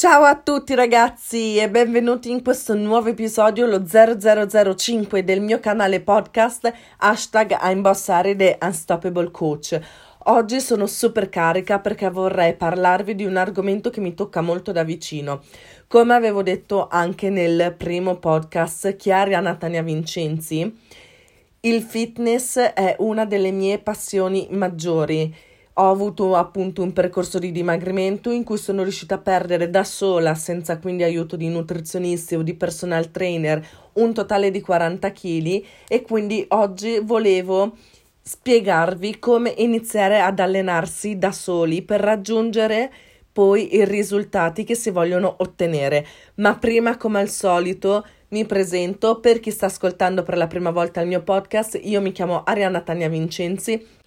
Ciao a tutti ragazzi e benvenuti in questo nuovo episodio, lo 0005 del mio canale podcast hashtag I'm Bossari The Unstoppable Coach. Oggi sono super carica perché vorrei parlarvi di un argomento che mi tocca molto da vicino. Come avevo detto anche nel primo podcast Chiara Natania Vincenzi, il fitness è una delle mie passioni maggiori ho avuto appunto un percorso di dimagrimento in cui sono riuscita a perdere da sola, senza quindi aiuto di nutrizionisti o di personal trainer, un totale di 40 kg e quindi oggi volevo spiegarvi come iniziare ad allenarsi da soli per raggiungere poi i risultati che si vogliono ottenere. Ma prima, come al solito, mi presento per chi sta ascoltando per la prima volta il mio podcast. Io mi chiamo Arianna Tania Vincenzi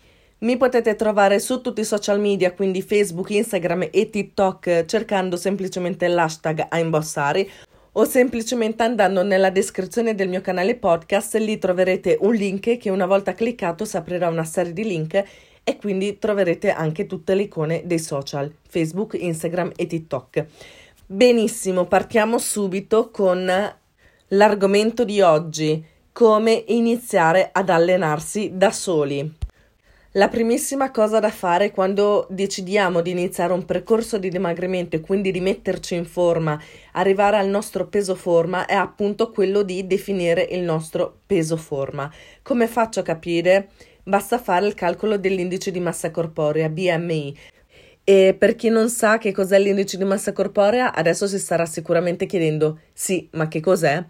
mi potete trovare su tutti i social media, quindi Facebook, Instagram e TikTok, cercando semplicemente l'hashtag Aimbossari o semplicemente andando nella descrizione del mio canale podcast, lì troverete un link che una volta cliccato si aprirà una serie di link e quindi troverete anche tutte le icone dei social, Facebook, Instagram e TikTok. Benissimo, partiamo subito con l'argomento di oggi, come iniziare ad allenarsi da soli. La primissima cosa da fare quando decidiamo di iniziare un percorso di dimagrimento e quindi di metterci in forma, arrivare al nostro peso forma, è appunto quello di definire il nostro peso forma. Come faccio a capire? Basta fare il calcolo dell'indice di massa corporea, BMI. E per chi non sa che cos'è l'indice di massa corporea, adesso si starà sicuramente chiedendo: sì, ma che cos'è?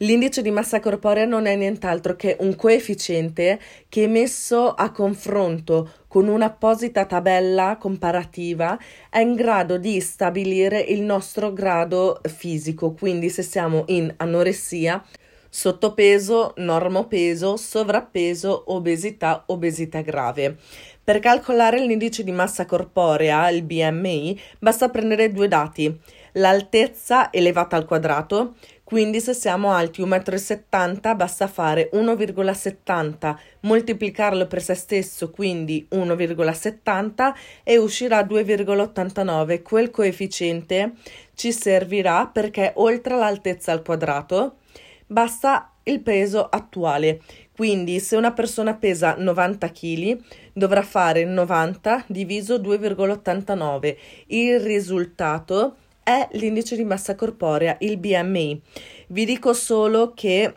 L'indice di massa corporea non è nient'altro che un coefficiente che messo a confronto con un'apposita tabella comparativa è in grado di stabilire il nostro grado fisico, quindi se siamo in anoressia, sottopeso, normopeso, sovrappeso, obesità, obesità grave. Per calcolare l'indice di massa corporea, il BMI, basta prendere due dati, l'altezza elevata al quadrato quindi se siamo alti 1,70 m basta fare 1,70 moltiplicarlo per se stesso, quindi 1,70 e uscirà 2,89. Quel coefficiente ci servirà perché oltre l'altezza al quadrato basta il peso attuale. Quindi se una persona pesa 90 kg dovrà fare 90 diviso 2,89. Il risultato è l'indice di massa corporea, il BMI. Vi dico solo che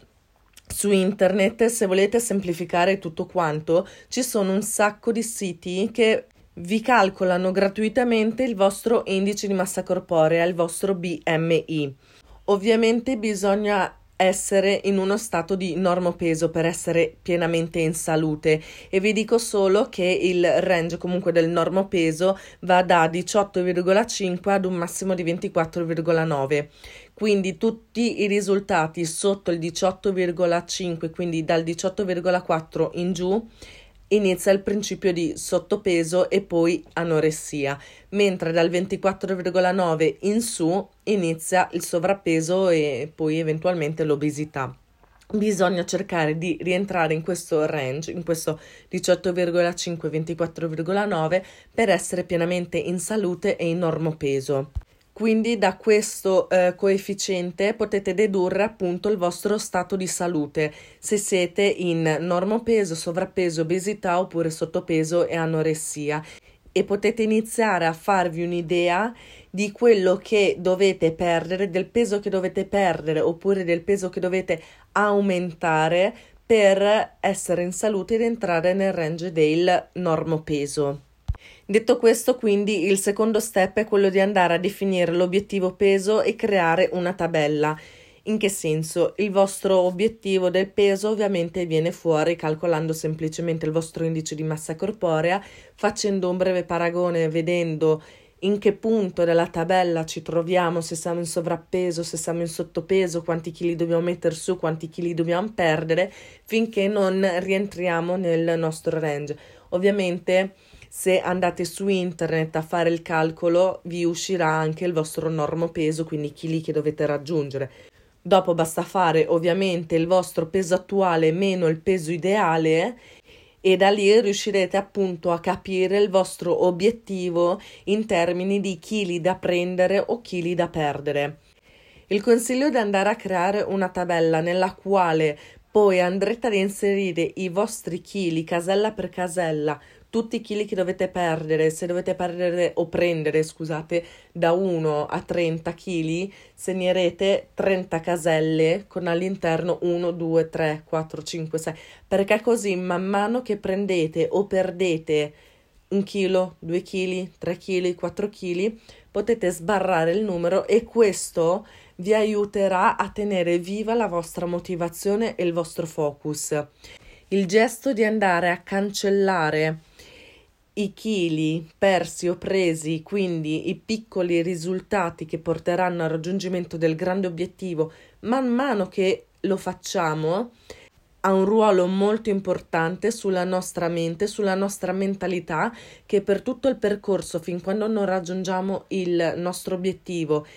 su internet, se volete semplificare tutto quanto, ci sono un sacco di siti che vi calcolano gratuitamente il vostro indice di massa corporea, il vostro BMI. Ovviamente bisogna essere in uno stato di normopeso per essere pienamente in salute. E vi dico solo che il range comunque del normopeso va da 18,5 ad un massimo di 24,9 quindi tutti i risultati sotto il 18,5 quindi dal 18,4 in giù inizia il principio di sottopeso e poi anoressia, mentre dal 24,9 in su inizia il sovrappeso e poi eventualmente l'obesità. Bisogna cercare di rientrare in questo range, in questo 18,5-24,9 per essere pienamente in salute e in normopeso. Quindi da questo eh, coefficiente potete dedurre appunto il vostro stato di salute, se siete in normopeso, sovrappeso, obesità oppure sottopeso e anoressia e potete iniziare a farvi un'idea di quello che dovete perdere, del peso che dovete perdere oppure del peso che dovete aumentare per essere in salute ed entrare nel range del normopeso. Detto questo, quindi, il secondo step è quello di andare a definire l'obiettivo peso e creare una tabella. In che senso? Il vostro obiettivo del peso ovviamente viene fuori calcolando semplicemente il vostro indice di massa corporea, facendo un breve paragone, vedendo in che punto della tabella ci troviamo, se siamo in sovrappeso, se siamo in sottopeso, quanti chili dobbiamo mettere su, quanti chili dobbiamo perdere, finché non rientriamo nel nostro range. Ovviamente se andate su internet a fare il calcolo vi uscirà anche il vostro normo peso, quindi i chili che dovete raggiungere. Dopo basta fare ovviamente il vostro peso attuale meno il peso ideale e da lì riuscirete appunto a capire il vostro obiettivo in termini di chili da prendere o chili da perdere. Il consiglio è di andare a creare una tabella nella quale poi andrete ad inserire i vostri chili casella per casella tutti i chili che dovete perdere, se dovete perdere o prendere, scusate, da 1 a 30 kg, segnerete 30 caselle con all'interno 1, 2, 3, 4, 5, 6, perché così man mano che prendete o perdete un chilo, 2 kg, 3 kg, 4 kg, potete sbarrare il numero e questo vi aiuterà a tenere viva la vostra motivazione e il vostro focus. Il gesto di andare a cancellare i chili persi o presi, quindi i piccoli risultati che porteranno al raggiungimento del grande obiettivo, man mano che lo facciamo, ha un ruolo molto importante sulla nostra mente, sulla nostra mentalità, che per tutto il percorso, fin quando non raggiungiamo il nostro obiettivo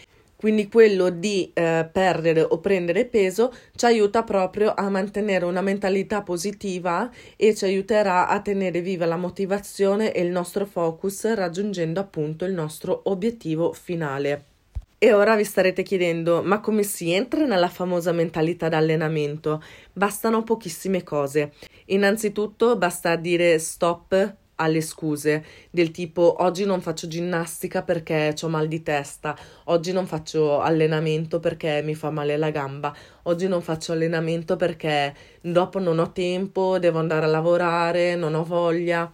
quindi quello di eh, perdere o prendere peso ci aiuta proprio a mantenere una mentalità positiva e ci aiuterà a tenere viva la motivazione e il nostro focus raggiungendo appunto il nostro obiettivo finale. E ora vi starete chiedendo, ma come si entra nella famosa mentalità d'allenamento? Bastano pochissime cose. Innanzitutto basta dire stop alle scuse del tipo oggi non faccio ginnastica perché ho mal di testa, oggi non faccio allenamento perché mi fa male la gamba, oggi non faccio allenamento perché dopo non ho tempo, devo andare a lavorare, non ho voglia.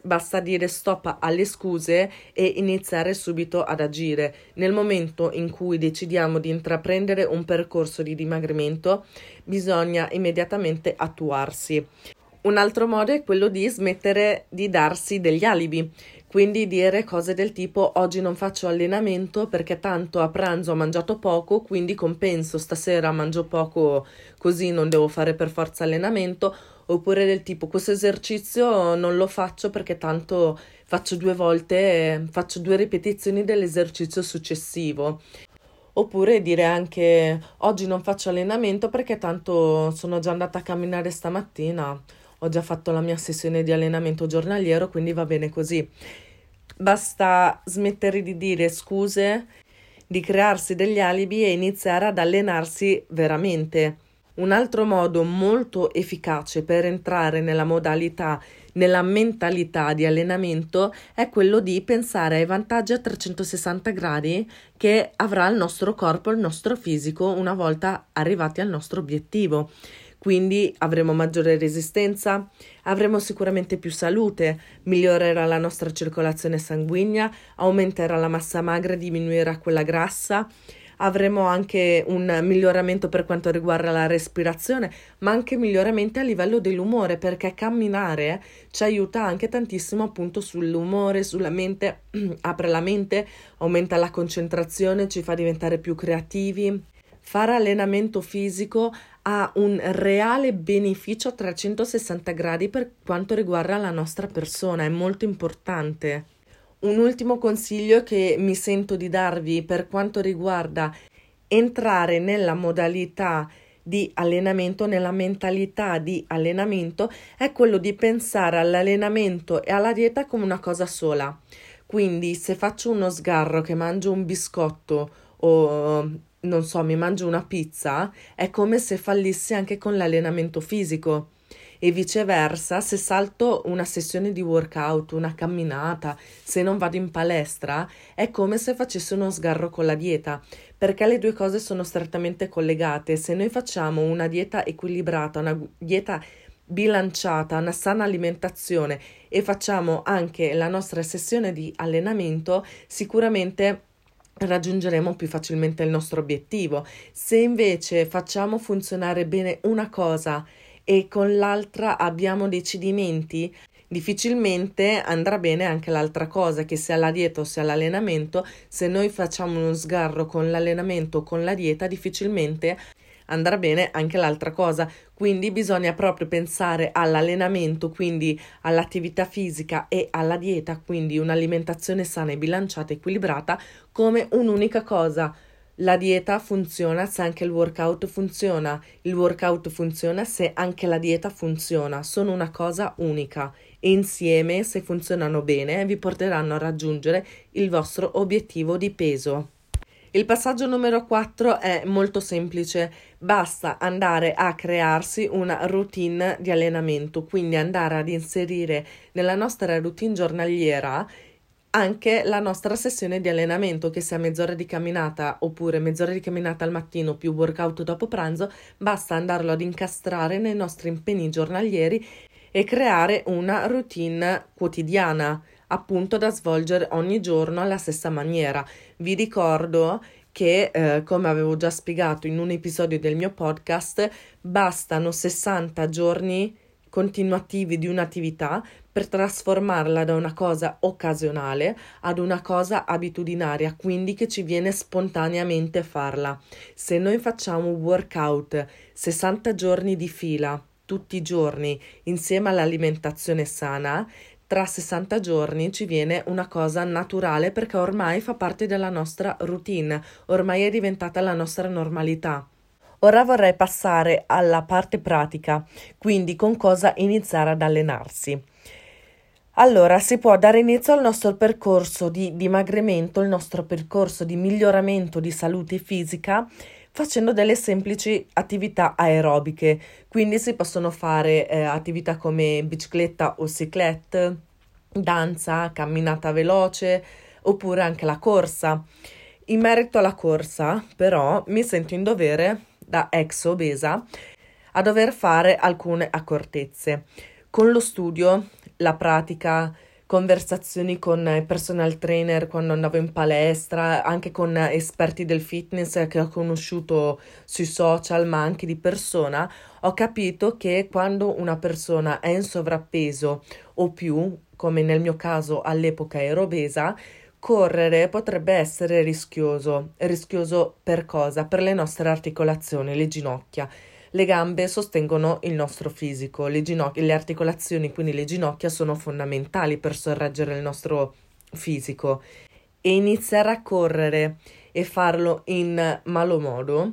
Basta dire stop alle scuse e iniziare subito ad agire. Nel momento in cui decidiamo di intraprendere un percorso di dimagrimento, bisogna immediatamente attuarsi. Un altro modo è quello di smettere di darsi degli alibi, quindi dire cose del tipo oggi non faccio allenamento perché tanto a pranzo ho mangiato poco, quindi compenso stasera mangio poco così non devo fare per forza allenamento, oppure del tipo questo esercizio non lo faccio perché tanto faccio due volte, faccio due ripetizioni dell'esercizio successivo. Oppure dire anche oggi non faccio allenamento perché tanto sono già andata a camminare stamattina ho già fatto la mia sessione di allenamento giornaliero, quindi va bene così. Basta smettere di dire scuse, di crearsi degli alibi e iniziare ad allenarsi veramente. Un altro modo molto efficace per entrare nella modalità, nella mentalità di allenamento è quello di pensare ai vantaggi a 360 gradi che avrà il nostro corpo, il nostro fisico una volta arrivati al nostro obiettivo quindi avremo maggiore resistenza, avremo sicuramente più salute, migliorerà la nostra circolazione sanguigna, aumenterà la massa magra diminuirà quella grassa. Avremo anche un miglioramento per quanto riguarda la respirazione, ma anche miglioramenti a livello dell'umore, perché camminare ci aiuta anche tantissimo appunto sull'umore, sulla mente, apre la mente, aumenta la concentrazione, ci fa diventare più creativi. Fare allenamento fisico ha un reale beneficio a 360 gradi per quanto riguarda la nostra persona, è molto importante. Un ultimo consiglio che mi sento di darvi per quanto riguarda entrare nella modalità di allenamento, nella mentalità di allenamento, è quello di pensare all'allenamento e alla dieta come una cosa sola. Quindi se faccio uno sgarro che mangio un biscotto o non so, mi mangio una pizza, è come se fallissi anche con l'allenamento fisico. E viceversa, se salto una sessione di workout, una camminata, se non vado in palestra, è come se facessi uno sgarro con la dieta, perché le due cose sono strettamente collegate. Se noi facciamo una dieta equilibrata, una dieta bilanciata, una sana alimentazione e facciamo anche la nostra sessione di allenamento, sicuramente raggiungeremo più facilmente il nostro obiettivo. Se invece facciamo funzionare bene una cosa e con l'altra abbiamo dei cedimenti, difficilmente andrà bene anche l'altra cosa, che sia la dieta o sia l'allenamento. Se noi facciamo uno sgarro con l'allenamento o con la dieta, difficilmente andrà bene anche l'altra cosa. Quindi bisogna proprio pensare all'allenamento, quindi all'attività fisica e alla dieta, quindi un'alimentazione sana e bilanciata, equilibrata, come un'unica cosa. La dieta funziona se anche il workout funziona, il workout funziona se anche la dieta funziona, sono una cosa unica e insieme, se funzionano bene, vi porteranno a raggiungere il vostro obiettivo di peso. Il passaggio numero 4 è molto semplice, basta andare a crearsi una routine di allenamento, quindi andare ad inserire nella nostra routine giornaliera anche la nostra sessione di allenamento, che sia mezz'ora di camminata oppure mezz'ora di camminata al mattino più workout dopo pranzo, basta andarlo ad incastrare nei nostri impegni giornalieri e creare una routine quotidiana, appunto da svolgere ogni giorno alla stessa maniera. Vi ricordo che, eh, come avevo già spiegato in un episodio del mio podcast, bastano 60 giorni continuativi di un'attività per trasformarla da una cosa occasionale ad una cosa abitudinaria, quindi che ci viene spontaneamente farla. Se noi facciamo un workout 60 giorni di fila, tutti i giorni, insieme all'alimentazione sana, tra 60 giorni ci viene una cosa naturale perché ormai fa parte della nostra routine, ormai è diventata la nostra normalità. Ora vorrei passare alla parte pratica, quindi con cosa iniziare ad allenarsi. Allora, si può dare inizio al nostro percorso di dimagrimento, il nostro percorso di miglioramento di salute fisica facendo delle semplici attività aerobiche. Quindi si possono fare eh, attività come bicicletta o cyclette, danza, camminata veloce oppure anche la corsa. In merito alla corsa, però, mi sento in dovere da ex obesa a dover fare alcune accortezze. Con lo studio, la pratica, conversazioni con personal trainer quando andavo in palestra, anche con esperti del fitness che ho conosciuto sui social, ma anche di persona, ho capito che quando una persona è in sovrappeso o più, come nel mio caso all'epoca ero obesa, Correre potrebbe essere rischioso. Rischioso per cosa? Per le nostre articolazioni, le ginocchia. Le gambe sostengono il nostro fisico, le, ginocchia, le articolazioni, quindi le ginocchia, sono fondamentali per sorreggere il nostro fisico. E iniziare a correre e farlo in malo modo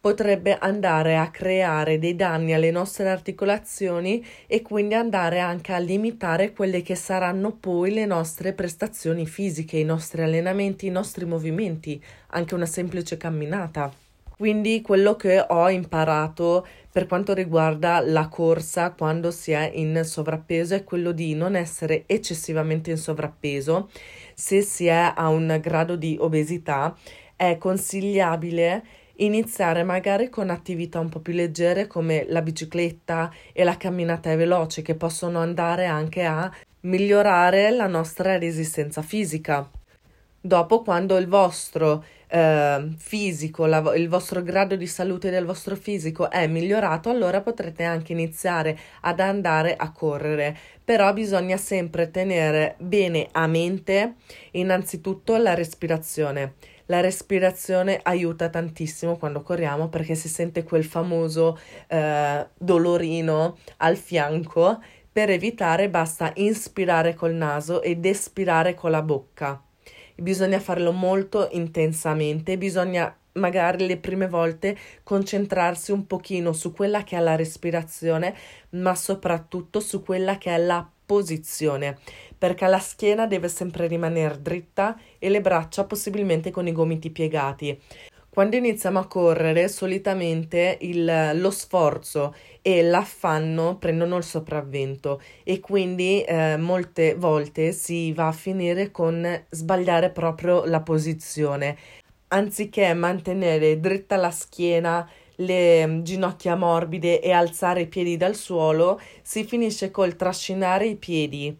potrebbe andare a creare dei danni alle nostre articolazioni e quindi andare anche a limitare quelle che saranno poi le nostre prestazioni fisiche, i nostri allenamenti, i nostri movimenti, anche una semplice camminata. Quindi quello che ho imparato per quanto riguarda la corsa quando si è in sovrappeso è quello di non essere eccessivamente in sovrappeso. Se si è a un grado di obesità è consigliabile iniziare magari con attività un po' più leggere come la bicicletta e la camminata veloce che possono andare anche a migliorare la nostra resistenza fisica. Dopo, quando il vostro eh, fisico, la, il vostro grado di salute del vostro fisico è migliorato, allora potrete anche iniziare ad andare a correre. Però bisogna sempre tenere bene a mente innanzitutto la respirazione. La respirazione aiuta tantissimo quando corriamo perché si sente quel famoso eh, dolorino al fianco. Per evitare basta inspirare col naso ed espirare con la bocca. Bisogna farlo molto intensamente, bisogna magari le prime volte concentrarsi un pochino su quella che è la respirazione, ma soprattutto su quella che è la posizione, perché la schiena deve sempre rimanere dritta e le braccia possibilmente con i gomiti piegati. Quando iniziamo a correre, solitamente il, lo sforzo e l'affanno prendono il sopravvento e quindi eh, molte volte si va a finire con sbagliare proprio la posizione. Anziché mantenere dritta la schiena, le mm, ginocchia morbide e alzare i piedi dal suolo, si finisce col trascinare i piedi,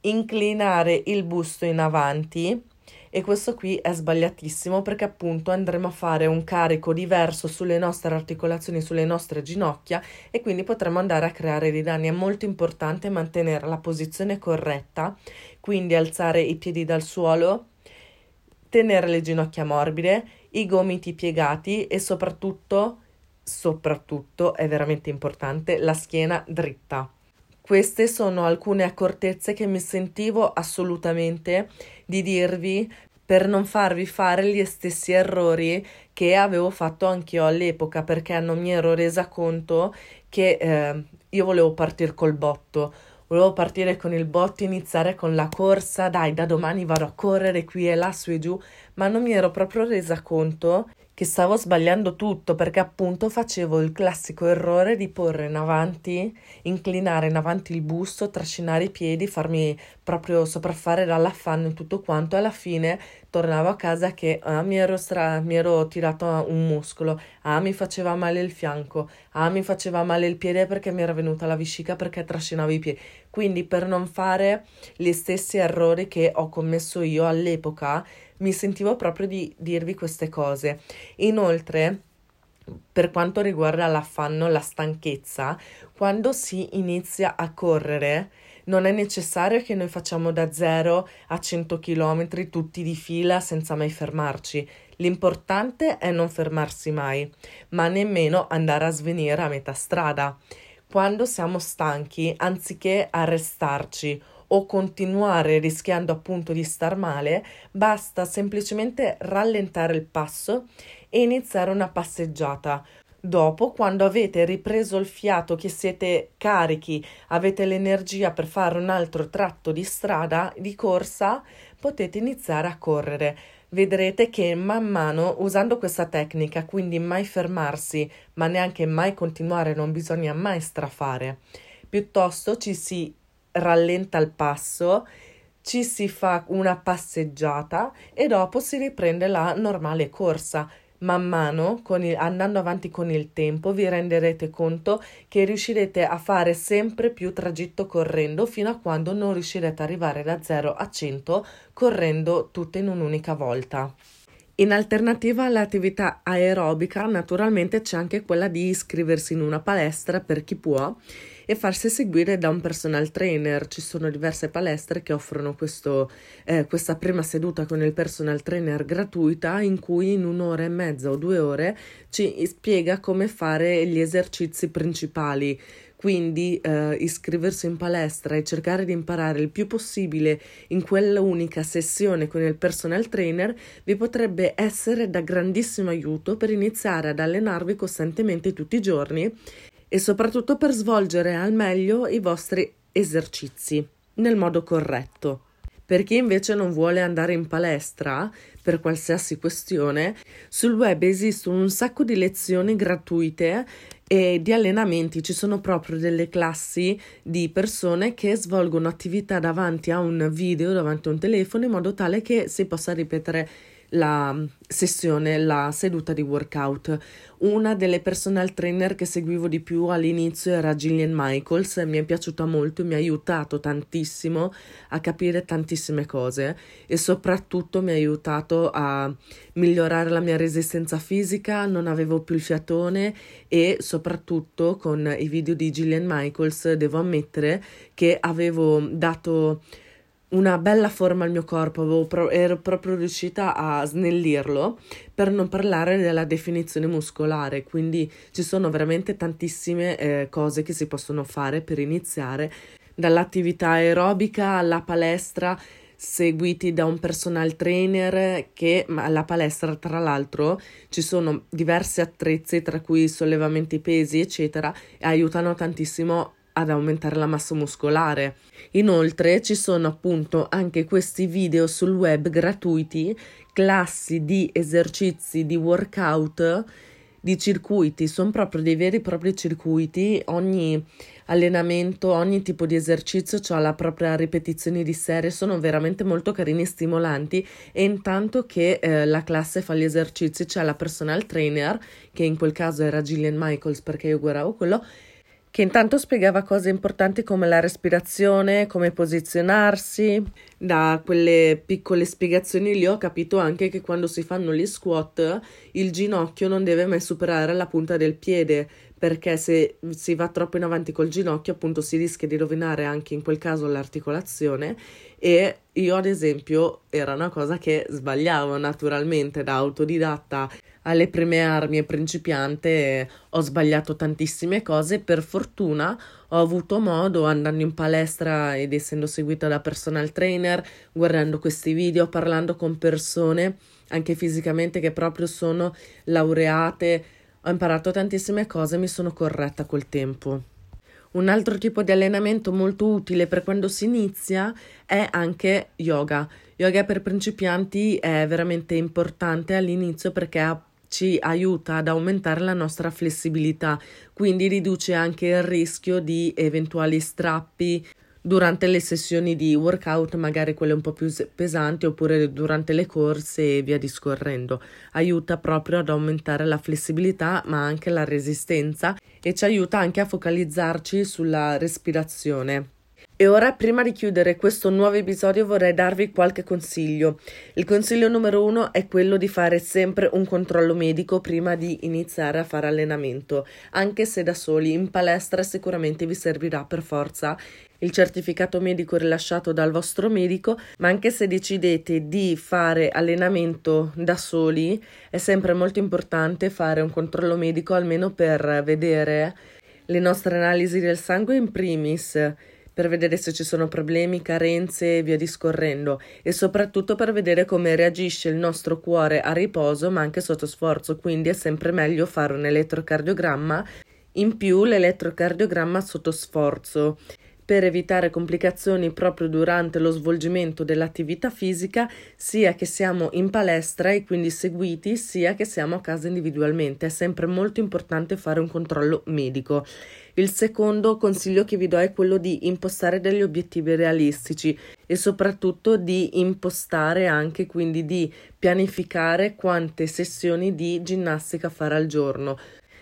inclinare il busto in avanti e questo qui è sbagliatissimo perché appunto andremo a fare un carico diverso sulle nostre articolazioni, sulle nostre ginocchia e quindi potremo andare a creare dei danni. È molto importante mantenere la posizione corretta, quindi alzare i piedi dal suolo, tenere le ginocchia morbide, i gomiti piegati e soprattutto soprattutto è veramente importante la schiena dritta. Queste sono alcune accortezze che mi sentivo assolutamente di dirvi per non farvi fare gli stessi errori che avevo fatto anch'io all'epoca perché non mi ero resa conto che eh, io volevo partire col botto. Volevo partire con il botto, iniziare con la corsa, dai, da domani vado a correre qui e là, su e giù, ma non mi ero proprio resa conto che stavo sbagliando tutto perché appunto facevo il classico errore di porre in avanti, inclinare in avanti il busto, trascinare i piedi, farmi proprio sopraffare dall'affanno e tutto quanto. Alla fine tornavo a casa che ah, mi, ero stra- mi ero tirato un muscolo, ah mi faceva male il fianco, ah mi faceva male il piede perché mi era venuta la vescica perché trascinavo i piedi. Quindi per non fare gli stessi errori che ho commesso io all'epoca, mi sentivo proprio di dirvi queste cose. Inoltre, per quanto riguarda l'affanno, la stanchezza, quando si inizia a correre, non è necessario che noi facciamo da 0 a 100 km tutti di fila senza mai fermarci. L'importante è non fermarsi mai, ma nemmeno andare a svenire a metà strada. Quando siamo stanchi, anziché arrestarci o continuare rischiando appunto di star male, basta semplicemente rallentare il passo e iniziare una passeggiata. Dopo, quando avete ripreso il fiato, che siete carichi, avete l'energia per fare un altro tratto di strada, di corsa, potete iniziare a correre. Vedrete che man mano, usando questa tecnica, quindi mai fermarsi, ma neanche mai continuare, non bisogna mai strafare, piuttosto ci si rallenta il passo, ci si fa una passeggiata e dopo si riprende la normale corsa. Man mano, il, andando avanti con il tempo, vi renderete conto che riuscirete a fare sempre più tragitto correndo fino a quando non riuscirete ad arrivare da 0 a 100 correndo tutte in un'unica volta. In alternativa all'attività aerobica, naturalmente c'è anche quella di iscriversi in una palestra per chi può e farsi seguire da un personal trainer. Ci sono diverse palestre che offrono questo, eh, questa prima seduta con il personal trainer gratuita in cui in un'ora e mezza o due ore ci spiega come fare gli esercizi principali quindi eh, iscriversi in palestra e cercare di imparare il più possibile in quell'unica sessione con il personal trainer vi potrebbe essere da grandissimo aiuto per iniziare ad allenarvi costantemente tutti i giorni e soprattutto per svolgere al meglio i vostri esercizi nel modo corretto. Per chi invece non vuole andare in palestra per qualsiasi questione, sul web esistono un sacco di lezioni gratuite e di allenamenti. Ci sono proprio delle classi di persone che svolgono attività davanti a un video, davanti a un telefono, in modo tale che si possa ripetere la sessione, la seduta di workout. Una delle personal trainer che seguivo di più all'inizio era Gillian Michaels, mi è piaciuta molto, mi ha aiutato tantissimo a capire tantissime cose e soprattutto mi ha aiutato a migliorare la mia resistenza fisica, non avevo più il fiatone e soprattutto con i video di Gillian Michaels devo ammettere che avevo dato una bella forma al mio corpo, pro- ero proprio riuscita a snellirlo, per non parlare della definizione muscolare, quindi ci sono veramente tantissime eh, cose che si possono fare per iniziare, dall'attività aerobica alla palestra, seguiti da un personal trainer che alla palestra tra l'altro ci sono diversi attrezzi tra cui sollevamenti pesi eccetera e aiutano tantissimo ad aumentare la massa muscolare. Inoltre ci sono appunto anche questi video sul web gratuiti, classi di esercizi di workout di circuiti, sono proprio dei veri e propri circuiti, ogni allenamento, ogni tipo di esercizio ha la propria ripetizione di serie, sono veramente molto carini e stimolanti e intanto che eh, la classe fa gli esercizi c'è la personal trainer, che in quel caso era Gillian Michaels perché io guardavo quello, che intanto spiegava cose importanti come la respirazione, come posizionarsi. Da quelle piccole spiegazioni lì ho capito anche che quando si fanno gli squat il ginocchio non deve mai superare la punta del piede perché se si va troppo in avanti col ginocchio appunto si rischia di rovinare anche in quel caso l'articolazione e io ad esempio era una cosa che sbagliavo naturalmente da autodidatta alle prime armi e principiante ho sbagliato tantissime cose per fortuna ho avuto modo andando in palestra ed essendo seguita da personal trainer guardando questi video parlando con persone anche fisicamente che proprio sono laureate ho imparato tantissime cose e mi sono corretta col tempo. Un altro tipo di allenamento molto utile per quando si inizia è anche yoga. Yoga per principianti è veramente importante all'inizio perché ci aiuta ad aumentare la nostra flessibilità, quindi riduce anche il rischio di eventuali strappi durante le sessioni di workout, magari quelle un po' più pesanti, oppure durante le corse e via discorrendo. Aiuta proprio ad aumentare la flessibilità, ma anche la resistenza e ci aiuta anche a focalizzarci sulla respirazione. E ora, prima di chiudere questo nuovo episodio, vorrei darvi qualche consiglio. Il consiglio numero uno è quello di fare sempre un controllo medico prima di iniziare a fare allenamento, anche se da soli. In palestra sicuramente vi servirà per forza il certificato medico rilasciato dal vostro medico, ma anche se decidete di fare allenamento da soli, è sempre molto importante fare un controllo medico almeno per vedere le nostre analisi del sangue in primis per vedere se ci sono problemi, carenze e via discorrendo. E soprattutto per vedere come reagisce il nostro cuore a riposo ma anche sotto sforzo, quindi è sempre meglio fare un elettrocardiogramma, in più l'elettrocardiogramma sotto sforzo per evitare complicazioni proprio durante lo svolgimento dell'attività fisica, sia che siamo in palestra e quindi seguiti, sia che siamo a casa individualmente. È sempre molto importante fare un controllo medico. Il secondo consiglio che vi do è quello di impostare degli obiettivi realistici e soprattutto di impostare anche quindi di pianificare quante sessioni di ginnastica fare al giorno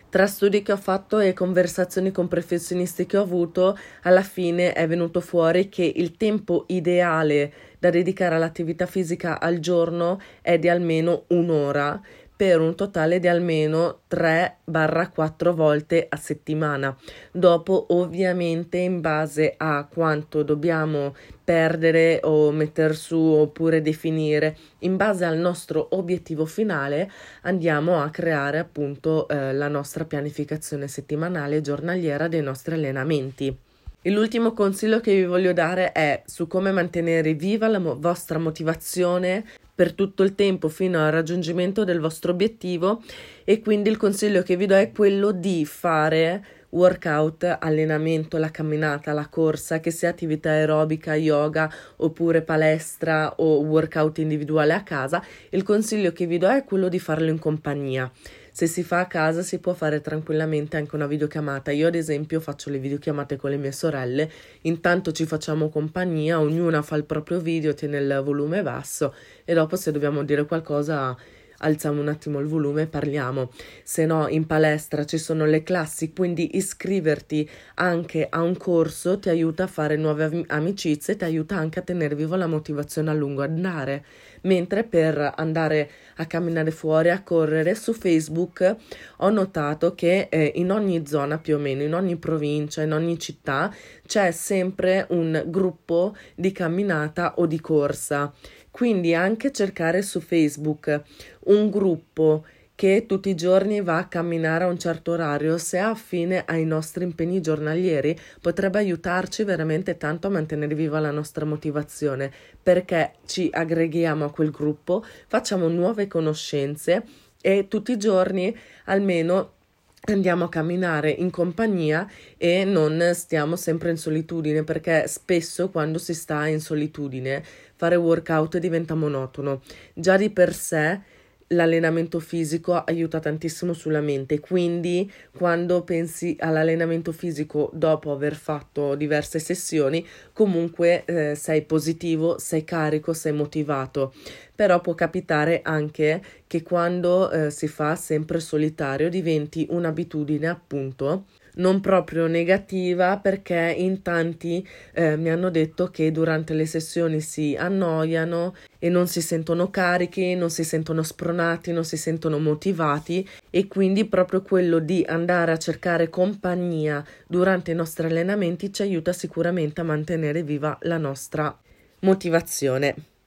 tra studi che ho fatto e conversazioni con professionisti che ho avuto, alla fine è venuto fuori che il tempo ideale da dedicare all'attività fisica al giorno è di almeno un'ora per un totale di almeno 3-4 volte a settimana. Dopo, ovviamente, in base a quanto dobbiamo perdere o mettere su oppure definire, in base al nostro obiettivo finale, andiamo a creare appunto eh, la nostra pianificazione settimanale giornaliera dei nostri allenamenti. E l'ultimo consiglio che vi voglio dare è su come mantenere viva la mo- vostra motivazione per tutto il tempo fino al raggiungimento del vostro obiettivo e quindi il consiglio che vi do è quello di fare workout, allenamento, la camminata, la corsa, che sia attività aerobica, yoga oppure palestra o workout individuale a casa, il consiglio che vi do è quello di farlo in compagnia. Se si fa a casa si può fare tranquillamente anche una videochiamata. Io ad esempio faccio le videochiamate con le mie sorelle, intanto ci facciamo compagnia, ognuna fa il proprio video, tiene il volume basso e dopo se dobbiamo dire qualcosa alziamo un attimo il volume e parliamo. Se no, in palestra ci sono le classi, quindi iscriverti anche a un corso ti aiuta a fare nuove amicizie, ti aiuta anche a tenere viva la motivazione a lungo andare. Mentre per andare a camminare fuori, a correre su Facebook, ho notato che eh, in ogni zona più o meno, in ogni provincia, in ogni città c'è sempre un gruppo di camminata o di corsa. Quindi anche cercare su Facebook un gruppo che tutti i giorni va a camminare a un certo orario, se è affine ai nostri impegni giornalieri, potrebbe aiutarci veramente tanto a mantenere viva la nostra motivazione, perché ci aggreghiamo a quel gruppo, facciamo nuove conoscenze e tutti i giorni almeno andiamo a camminare in compagnia e non stiamo sempre in solitudine perché spesso quando si sta in solitudine fare workout diventa monotono. Già di per sé l'allenamento fisico aiuta tantissimo sulla mente, quindi quando pensi all'allenamento fisico dopo aver fatto diverse sessioni, comunque eh, sei positivo, sei carico, sei motivato. Però può capitare anche che quando eh, si fa sempre solitario diventi un'abitudine appunto non proprio negativa perché in tanti eh, mi hanno detto che durante le sessioni si annoiano e non si sentono carichi, non si sentono spronati, non si sentono motivati e quindi proprio quello di andare a cercare compagnia durante i nostri allenamenti ci aiuta sicuramente a mantenere viva la nostra motivazione.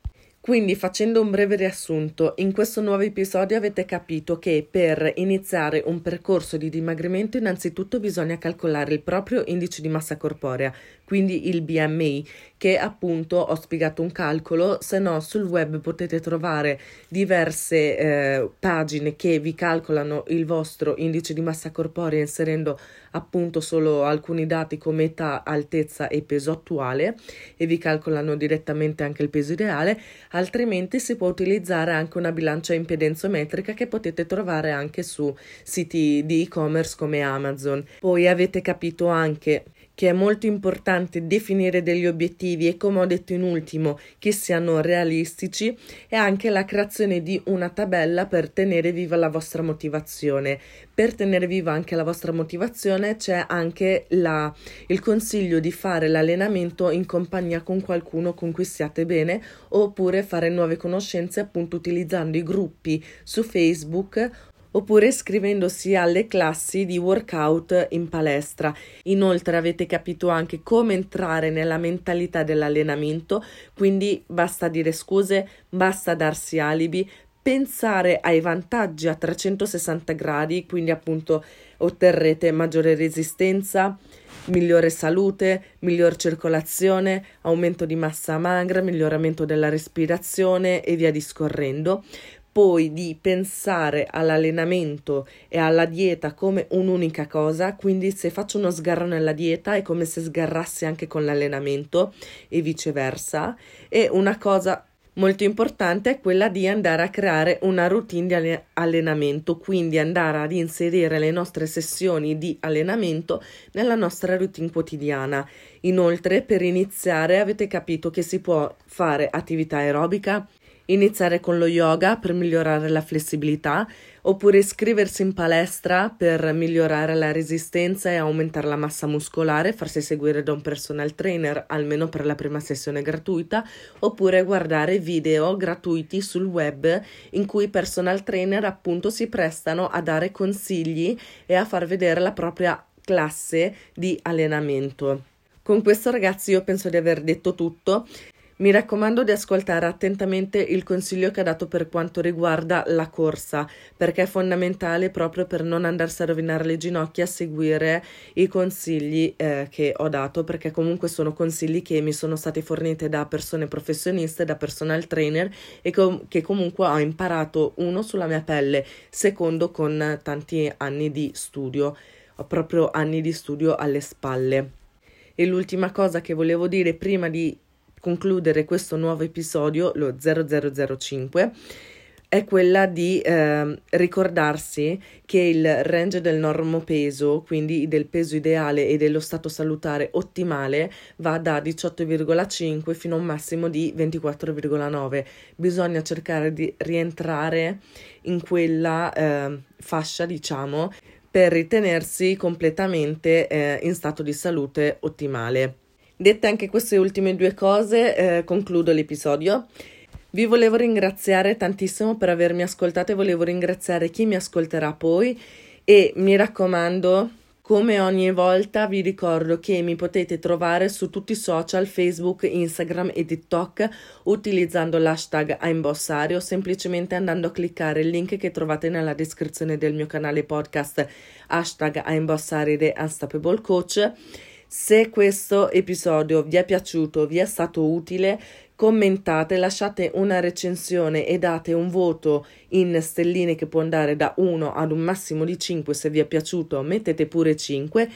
Quindi, facendo un breve riassunto, in questo nuovo episodio avete capito che per iniziare un percorso di dimagrimento innanzitutto bisogna calcolare il proprio indice di massa corporea, quindi il BMI, che appunto ho spiegato un calcolo, se no sul web potete trovare diverse eh, pagine che vi calcolano il vostro indice di massa corporea inserendo appunto solo alcuni dati come età, altezza e peso attuale e vi calcolano direttamente anche il peso ideale, altrimenti si può utilizzare anche una bilancia impedenzometrica che potete trovare anche su siti di e-commerce come Amazon. Poi avete capito anche che è molto importante definire degli obiettivi e come ho detto in ultimo che siano realistici e anche la creazione di una tabella per tenere viva la vostra motivazione. Per tenere viva anche la vostra motivazione c'è anche la, il consiglio di fare l'allenamento in compagnia con qualcuno con cui siate bene oppure fare nuove conoscenze appunto utilizzando i gruppi su Facebook oppure iscrivendosi alle classi di workout in palestra. Inoltre avete capito anche come entrare nella mentalità dell'allenamento, quindi basta dire scuse, basta darsi alibi, pensare ai vantaggi a 360 gradi, quindi appunto otterrete maggiore resistenza, migliore salute, miglior circolazione, aumento di massa magra, miglioramento della respirazione e via discorrendo poi di pensare all'allenamento e alla dieta come un'unica cosa, quindi se faccio uno sgarro nella dieta è come se sgarrassi anche con l'allenamento e viceversa. E una cosa molto importante è quella di andare a creare una routine di allenamento, quindi andare ad inserire le nostre sessioni di allenamento nella nostra routine quotidiana. Inoltre, per iniziare, avete capito che si può fare attività aerobica, iniziare con lo yoga per migliorare la flessibilità oppure iscriversi in palestra per migliorare la resistenza e aumentare la massa muscolare, farsi seguire da un personal trainer almeno per la prima sessione gratuita, oppure guardare video gratuiti sul web in cui i personal trainer appunto si prestano a dare consigli e a far vedere la propria classe di allenamento. Con questo ragazzi io penso di aver detto tutto. Mi raccomando di ascoltare attentamente il consiglio che ha dato per quanto riguarda la corsa, perché è fondamentale proprio per non andarsi a rovinare le ginocchia seguire i consigli eh, che ho dato, perché comunque sono consigli che mi sono stati forniti da persone professioniste, da personal trainer e com- che comunque ho imparato uno sulla mia pelle, secondo con tanti anni di studio, ho proprio anni di studio alle spalle. E l'ultima cosa che volevo dire prima di concludere questo nuovo episodio, lo 0005, è quella di eh, ricordarsi che il range del normopeso, quindi del peso ideale e dello stato salutare ottimale, va da 18,5 fino a un massimo di 24,9. Bisogna cercare di rientrare in quella eh, fascia, diciamo, per ritenersi completamente eh, in stato di salute ottimale. Dette anche queste ultime due cose, eh, concludo l'episodio. Vi volevo ringraziare tantissimo per avermi ascoltato e volevo ringraziare chi mi ascolterà poi e mi raccomando, come ogni volta vi ricordo che mi potete trovare su tutti i social Facebook, Instagram e TikTok utilizzando l'hashtag Aimbossari o semplicemente andando a cliccare il link che trovate nella descrizione del mio canale podcast hashtag Aimbossari The Unstoppable Coach se questo episodio vi è piaciuto, vi è stato utile, commentate, lasciate una recensione e date un voto in stelline che può andare da 1 ad un massimo di 5 se vi è piaciuto, mettete pure 5.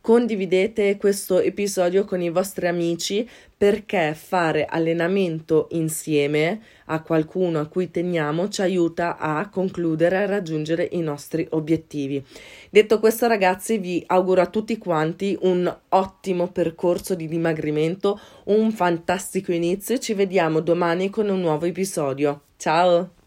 Condividete questo episodio con i vostri amici perché fare allenamento insieme a qualcuno a cui teniamo ci aiuta a concludere e a raggiungere i nostri obiettivi. Detto questo, ragazzi, vi auguro a tutti quanti un ottimo percorso di dimagrimento, un fantastico inizio ci vediamo domani con un nuovo episodio. Ciao!